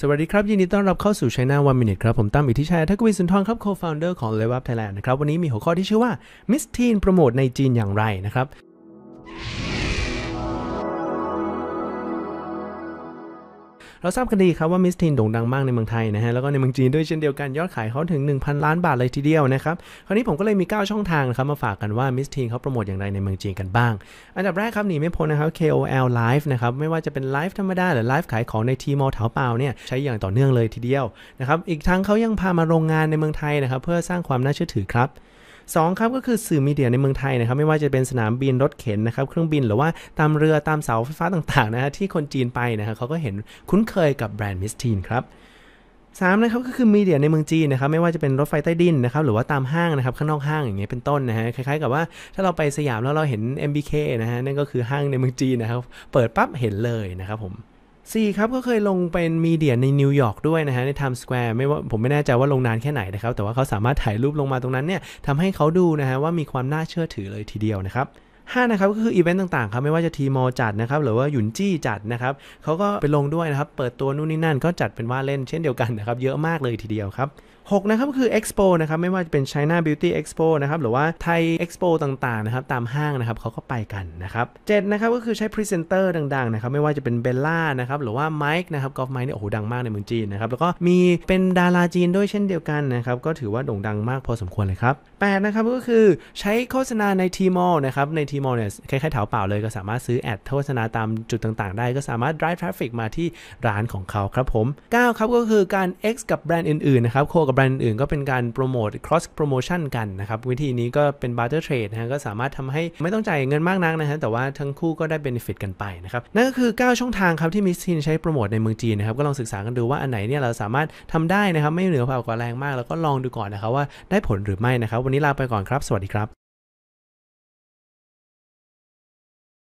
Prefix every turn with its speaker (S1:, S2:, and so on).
S1: สวัสดีครับ ยินดีต้อนรับเข้าสู่ China One Minute ครับ ผมตั้มอิทธิชัยทักวิสุนทรครับ co-founder ของ l e v e Up Thailand นะครับ วันนี้มีหัวข้อที่ชื่อว่า Miss Teen โปรโมทในจีนอย่างไรนะครับ เราทราบกันดีครับว่ามิสทีนโด่งดังมากในเมืองไทยนะฮะแล้วก็ในเมืองจีนด้วยเช่นเดียวกันยอดขายเขาถึง 1,000 ล้านบาทเลยทีเดียวนะครับคราวนี้ผมก็เลยมี 9 ช่องทางนะครับมาฝากกันว่ามิสทีนเขาโปรโมทอย่างไรในเมืองจีนกันบ้าง อันดับแรกครับหนีไม่พ้นนะครับ KOL Live นะครับไม่ว่าจะเป็นไลฟ์ธรรมดาหรือไลฟ์ขายของในทีมอลเถาเปาเนี่ยใช้อย่างต่อเนื่องเลยทีเดียวนะครับอีกทั้งเขายังพามาโรงงานในเมืองไทยนะครับเพื่อสร้างความน่าเชื่อถือครับ สองครับก็คือสื่อมีเดียในเมืองไทยนะครับไม่ว่าจะเป็นสนามบินรถเข็นนะครับเครื่องบินหรือว่าตามเรือตามเสาไฟฟ้าต่างๆนะฮะที่คนจีนไปนะครับเขาก็เห็นคุ้นเคยกับแบรนด์มิสทีนครับสามนะครับก็คือมีเดียในเมืองจีนนะครับไม่ว่าจะเป็นรถไฟใต้ดินนะครับหรือว่าตามห้างนะครับข้างนอกห้างอย่างเงี้ยเป็นต้นนะฮะคล้ายๆกับว่าถ้าเราไปสยามแล้วเราเห็น MBK นะฮะนั่นก็คือห้างในเมืองจีนนะครับเปิดปั๊บเห็นเลยนะครับผม 4ครับก็เคยลงเป็น media ในนิวยอร์กด้วยนะฮะในไทม์สแควร์ไม่ว่าผมไม่แน่ใจว่าลงนานแค่ไหนนะครับ แต่ว่าเขาสามารถถ่ายรูปลงมาตรงนั้นเนี่ยทำให้เขาดูนะฮะว่ามีความน่าเชื่อถือเลยทีเดียวนะครับ5นะครับก็คืออีเวนต์ต่างๆครับไม่ว่าจะ Tmall จัดนะครับหรือว่า Yunji จัดนะครับเขาก็ไปลงด้วยนะครับ เปิดตัวนู่นนี่นั่นก็จัดเป็นว่าเล่นเช่นเดียวกันนะครับ เยอะมากเลยทีเดียวครับ6นะครับก็คือ Expo นะครับไม่ว่าจะเป็น China Beauty Expo นะครับหรือว่าไทย Expo ต่างๆนะครับตามห้างนะครับเขาก็ไปกันนะครับ7นะครับก็คือใช้พรีเซนเตอร์ดังๆนะครับไม่ว่าจะเป็นเบลล่านะครับหรือว่าไมค์นะครับกอล์ฟไมค์เนี่ยโอ้โหดังมากในเมืองจีนนะครับแล้วก็มีเป็นดาราจีนด้วยเช่นเดียวกันนะครับก็ถือว่าโด่งดังมากพอสมควรเลยครับ8นะครับก็คือใช้โฆษณาใน Tmall นะครับใน Tmall เนี่ยคล้ายๆเถาเป่าเลยก็สามารถซื้อ ad โฆษณาตามจุดต่างๆ ได้ก็สามารถ drive traffic มาที่ร้านของเขาครับผม9ครับก็คือการ X กับแบรนด์อื่นๆนะครับ co กับแบรนด์อื่นก็เป็นการโปรโมท cross promotion กันนะครับ วิธีนี้ก็เป็น barter trade นะก็สามารถทำให้ไม่ต้องจ่ายเงินมากนักนะฮะแต่ว่าทั้งคู่ก็ได้ benefit กันไปนะครับนั่นก็คือ 9 ช่องทางครับที่มิสทินใช้โปรโมทในเมืองจีนนะครับก็ลองศึกษากันดูว่าอันไหนเนี่ยเราสามารถทำได้นะครับไม่เหนือบ่ากว่าแรงมาก แล้วก็ลองดูก่อนนะครับว่าได้ผลหรือไม่นะครับวันนี้ลาไปก่อนครับ สวัสดีครับ